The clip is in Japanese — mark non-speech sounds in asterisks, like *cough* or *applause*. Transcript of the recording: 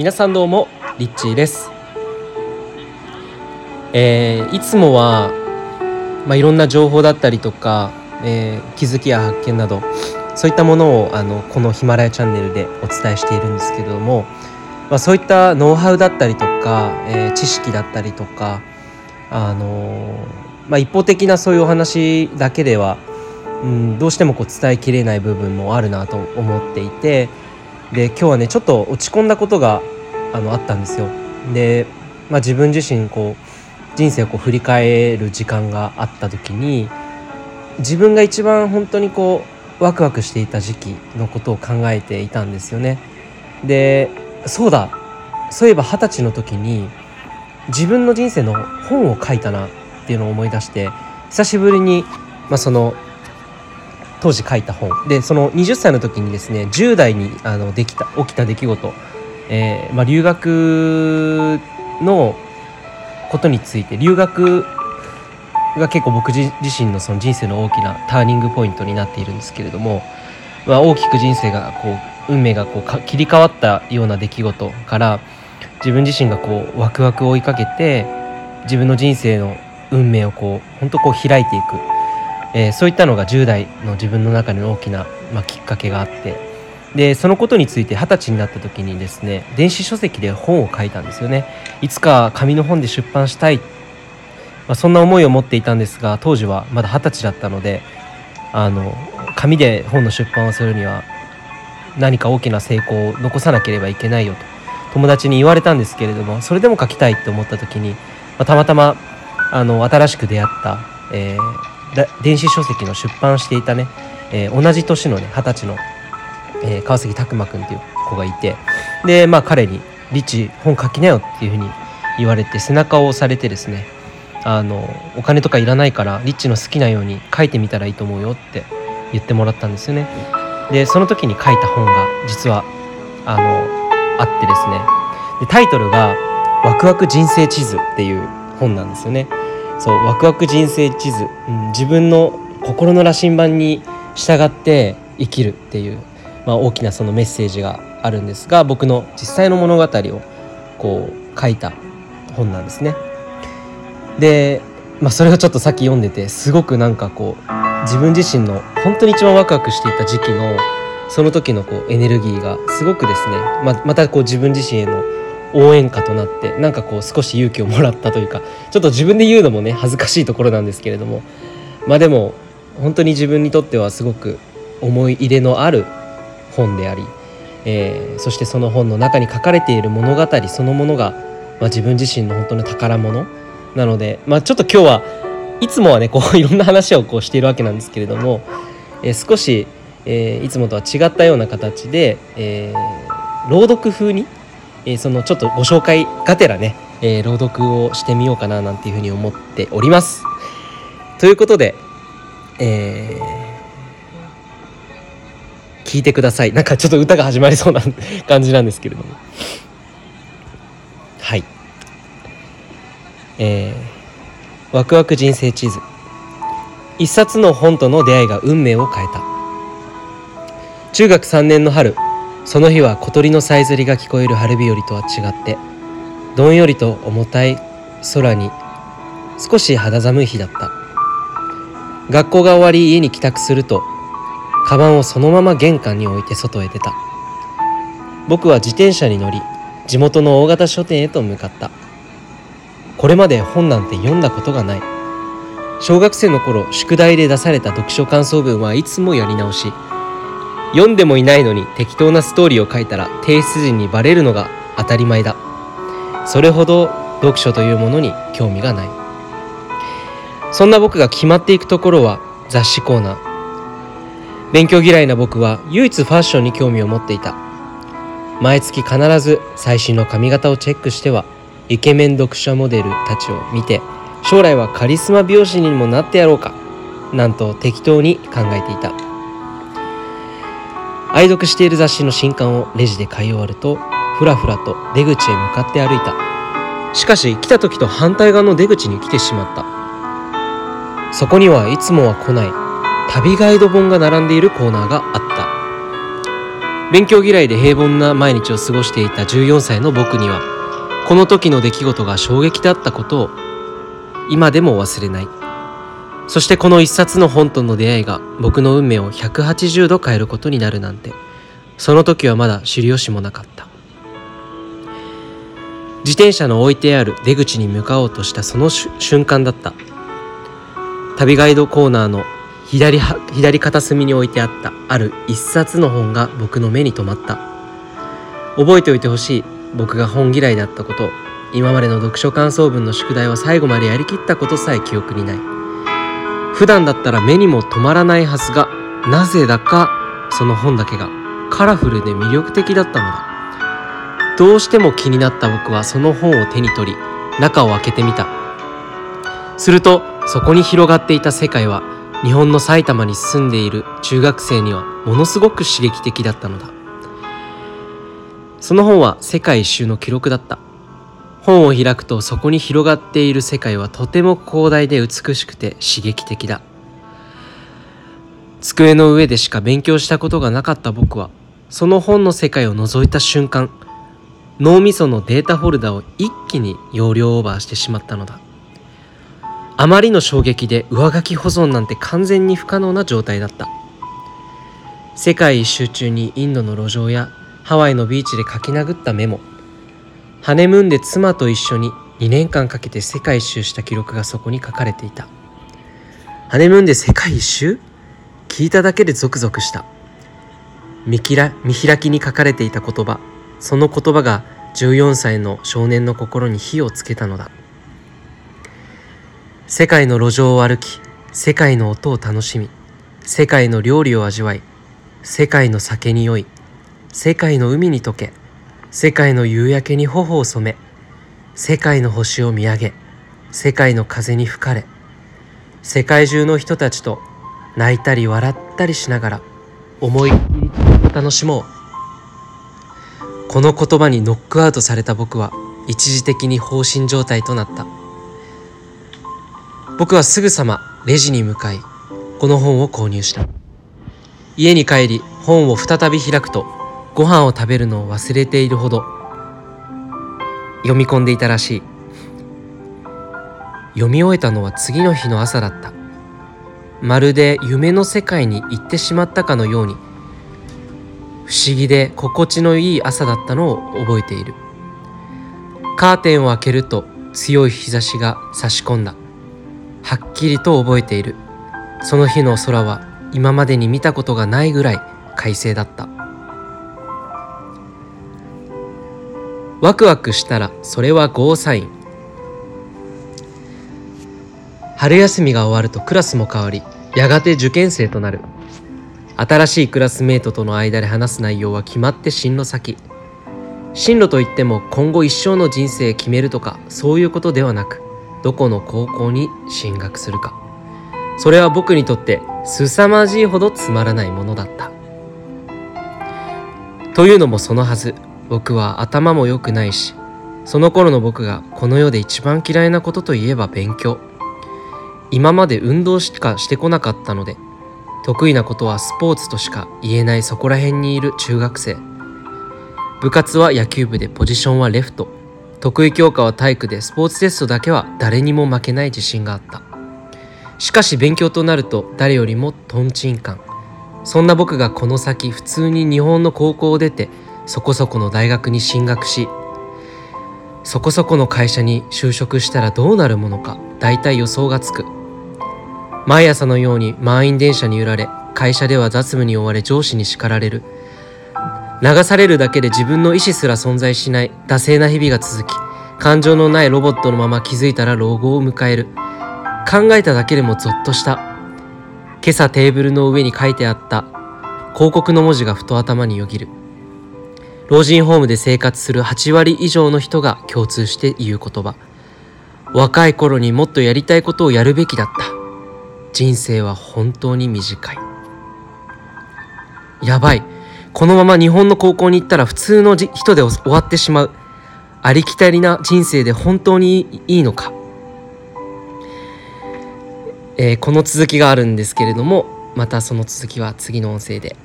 皆さんどうもリッチーです。えー、いつもは、まあ、いろんな情報だったりとか、えー、気づきや発見などそういったものをあのこのヒマラヤチャンネルでお伝えしているんですけれども、まあ、そういったノウハウだったりとか、えー、知識だったりとか、あのまあ、一方的なそういうお話だけでは、うん、どうしてもこう伝えきれない部分もあるなと思っていてで今日はねちょっと落ち込んだことがあのあったんですよ。で、まあ、自分自身こう人生をこう振り返る時間があった時に自分が一番本当にこうワクワクしていた時期のことを考えていたんですよね。でそうだそういえば二十歳の時に自分の人生の本を書いたなっていうのを思い出して久しぶりに、まあ、その当時書いた本でその20歳の時にですね10代にあのできた起きた出来事、えーまあ、留学のことについて留学が結構僕自身のその人生の大きなターニングポイントになっているんですけれども、まあ、大きく人生がこう運命がこう切り替わったような出来事から自分自身がこうワクワクを追いかけて自分の人生の運命をこう本当こう開いていく。えー、そういったのが10代の自分の中での大きな、まあ、きっかけがあってでそのことについて二十歳になった時にですね電子書籍で本を書いたんですよね。いつか紙の本で出版したい、まあ、そんな思いを持っていたんですが当時はまだ二十歳だったのであの紙で本の出版をするには何か大きな成功を残さなければいけないよと。友達に言われたんですけれどもそれでも書きたいって思った時に、まあ、たまたまあの新しく出会った、えー電子書籍の出版していたね、えー、同じ年のね二十歳の、えー、川崎拓磨君っていう子がいてでまあ彼に「リッチ本書きなよ」っていうふうに言われて背中を押されてですねあのお金とかいらないからリッチの好きなように書いてみたらいいと思うよって言ってもらったんですよね。でその時に書いた本が実はあのあってですねでタイトルが「ワクワク人生地図」っていう本なんですよね。そうワクワク人生地図、うん、自分の心の羅針盤に従って生きるっていう、まあ、大きなそのメッセージがあるんですが僕の実際の物語をこう書いた本なんですね。で、まあ、それがちょっとさっき読んでてすごくなんかこう自分自身の本当に一番ワクワクしていた時期のその時のこうエネルギーがすごくですねままたこう自分自身への応援歌となってなんかこう少し勇気をもらったというかちょっと自分で言うのもね恥ずかしいところなんですけれどもまあでも本当に自分にとってはすごく思い入れのある本であり、えー、そしてその本の中に書かれている物語そのものが、まあ、自分自身の本当の宝物なので、まあ、ちょっと今日はいつもはねこう *laughs* いろんな話をこうしているわけなんですけれども、えー、少し、えー、いつもとは違ったような形で、えー、朗読風にえー、そのちょっとご紹介がてらね、えー、朗読をしてみようかななんていうふうに思っております。ということで、えー、聞いてください。なんかちょっと歌が始まりそうな感じなんですけれども。はい。えー、ワクワク人生地図。一冊の本との出会いが運命を変えた。中学3年の春、その日は小鳥のさえずりが聞こえる春日和とは違ってどんよりと重たい空に少し肌寒い日だった学校が終わり家に帰宅するとカバンをそのまま玄関に置いて外へ出た。僕は自転車に乗り地元の大型書店へと向かった。これまで本なんて読んだことがない。小学生の頃宿題で出された読書感想文はいつもやり直し。読んでもいないのに適当なストーリーを書いたら提出時にバレるのが当たり前だ。それほど読書というものに興味がない。そんな僕が決まっていくところは雑誌コーナー。勉強嫌いな僕は唯一ファッションに興味を持っていた。毎月必ず最新の髪型をチェックしてはイケメン読者モデルたちを見て将来はカリスマ美容師にもなってやろうかなんと適当に考えていた。愛読している雑誌の新刊をレジで買い終わるとふらふらと出口へ向かって歩いた。しかし来た時と反対側の出口に来てしまった。そこにはいつもは来ない。旅ガイド本が並んでいるコーナーがあった。勉強嫌いで平凡な毎日を過ごしていた14歳の僕にはこの時の出来事が衝撃だったことを今でも忘れない。そしてこの一冊の本との出会いが僕の運命を180度変えることになるなんてその時はまだ知る由もなかった。自転車の置いてある出口に向かおうとしたその瞬間だった。旅ガイドコーナーの左左片隅に置いてあったある一冊の本が僕の目に留まった。覚えておいてほしい僕が本嫌いだったこと。今までの読書感想文の宿題を最後までやりきったことさえ記憶にない。普段だったら目にも留まらないはずがなぜだかその本だけがカラフルで魅力的だったのだ。どうしても気になった僕はその本を手に取り中を開けてみた。するとそこに広がっていた世界は日本の埼玉に住んでいる中学生にはものすごく刺激的だったのだ。その本は世界一周の記録だった。本を開くとそこに広がっている世界はとても広大で美しくて刺激的だ。机の上でしか勉強したことがなかった僕はその本の世界を覗いた瞬間脳みそのデータフォルダを一気に容量オーバーしてしまったのだ。あまりの衝撃で上書き保存なんて完全に不可能な状態だった。世界一周中にインドの路上やハワイのビーチで書き殴ったメモ。ハネムーンで妻と一緒に2年間かけて世界一周した記録がそこに書かれていた。ハネムーンで世界一周？聞いただけでゾクゾクした。見開きに書かれていた言葉。その言葉が14歳の少年の心に火をつけたのだ。世界の路上を歩き世界の音を楽しみ世界の料理を味わい世界の酒に酔い世界の海に溶け世界の夕焼けに頬を染め世界の星を見上げ世界の風に吹かれ世界中の人たちと泣いたり笑ったりしながら思いっきり楽しもう。この言葉にノックアウトされた僕は一時的に放心状態となった。僕はすぐさまレジに向かいこの本を購入した。家に帰り本を再び開くとご飯を食べるのを忘れているほど読み込んでいたらしい。読み終えたのは次の日の朝だった。まるで夢の世界に行ってしまったかのように不思議で心地のいい朝だったのを覚えている。カーテンを開けると強い日差しが差し込んだ。はっきりと覚えている。その日の空は今までに見たことがないぐらい快晴だった。ワクワクしたらそれはゴーサイン。春休みが終わるとクラスも変わりやがて受験生となる。新しいクラスメートとの間で話す内容は決まって進路先。進路といっても今後一生の人生決めるとかそういうことではなくどこの高校に進学するか。それは僕にとって凄まじいほどつまらないものだった。というのもそのはず。僕は頭も良くないしその頃の僕がこの世で一番嫌いなことといえば勉強。今まで運動しかしてこなかったので得意なことはスポーツとしか言えないそこら辺にいる中学生。部活は野球部でポジションはレフト。得意教科は体育でスポーツテストだけは誰にも負けない自信があった。しかし勉強となると誰よりもトンチンカン。そんな僕がこの先普通に日本の高校を出てそこそこの大学に進学しそこそこの会社に就職したらどうなるものか大体予想がつく。毎朝のように満員電車に揺られ会社では雑務に追われ上司に叱られる。流されるだけで自分の意志すら存在しない惰性な日々が続き感情のないロボットのまま気づいたら老後を迎える。考えただけでもゾッとした。今朝テーブルの上に書いてあった。広告の文字がふと頭によぎる。老人ホームで生活する8割以上の人が共通して言う言葉。若い頃にもっとやりたいことをやるべきだった。人生は本当に短い。やばい。このまま日本の高校に行ったら普通の人で終わってしまう。ありきたりな人生で本当にいいのか、えー、この続きがあるんですけれどもまたその続きは次の音声で。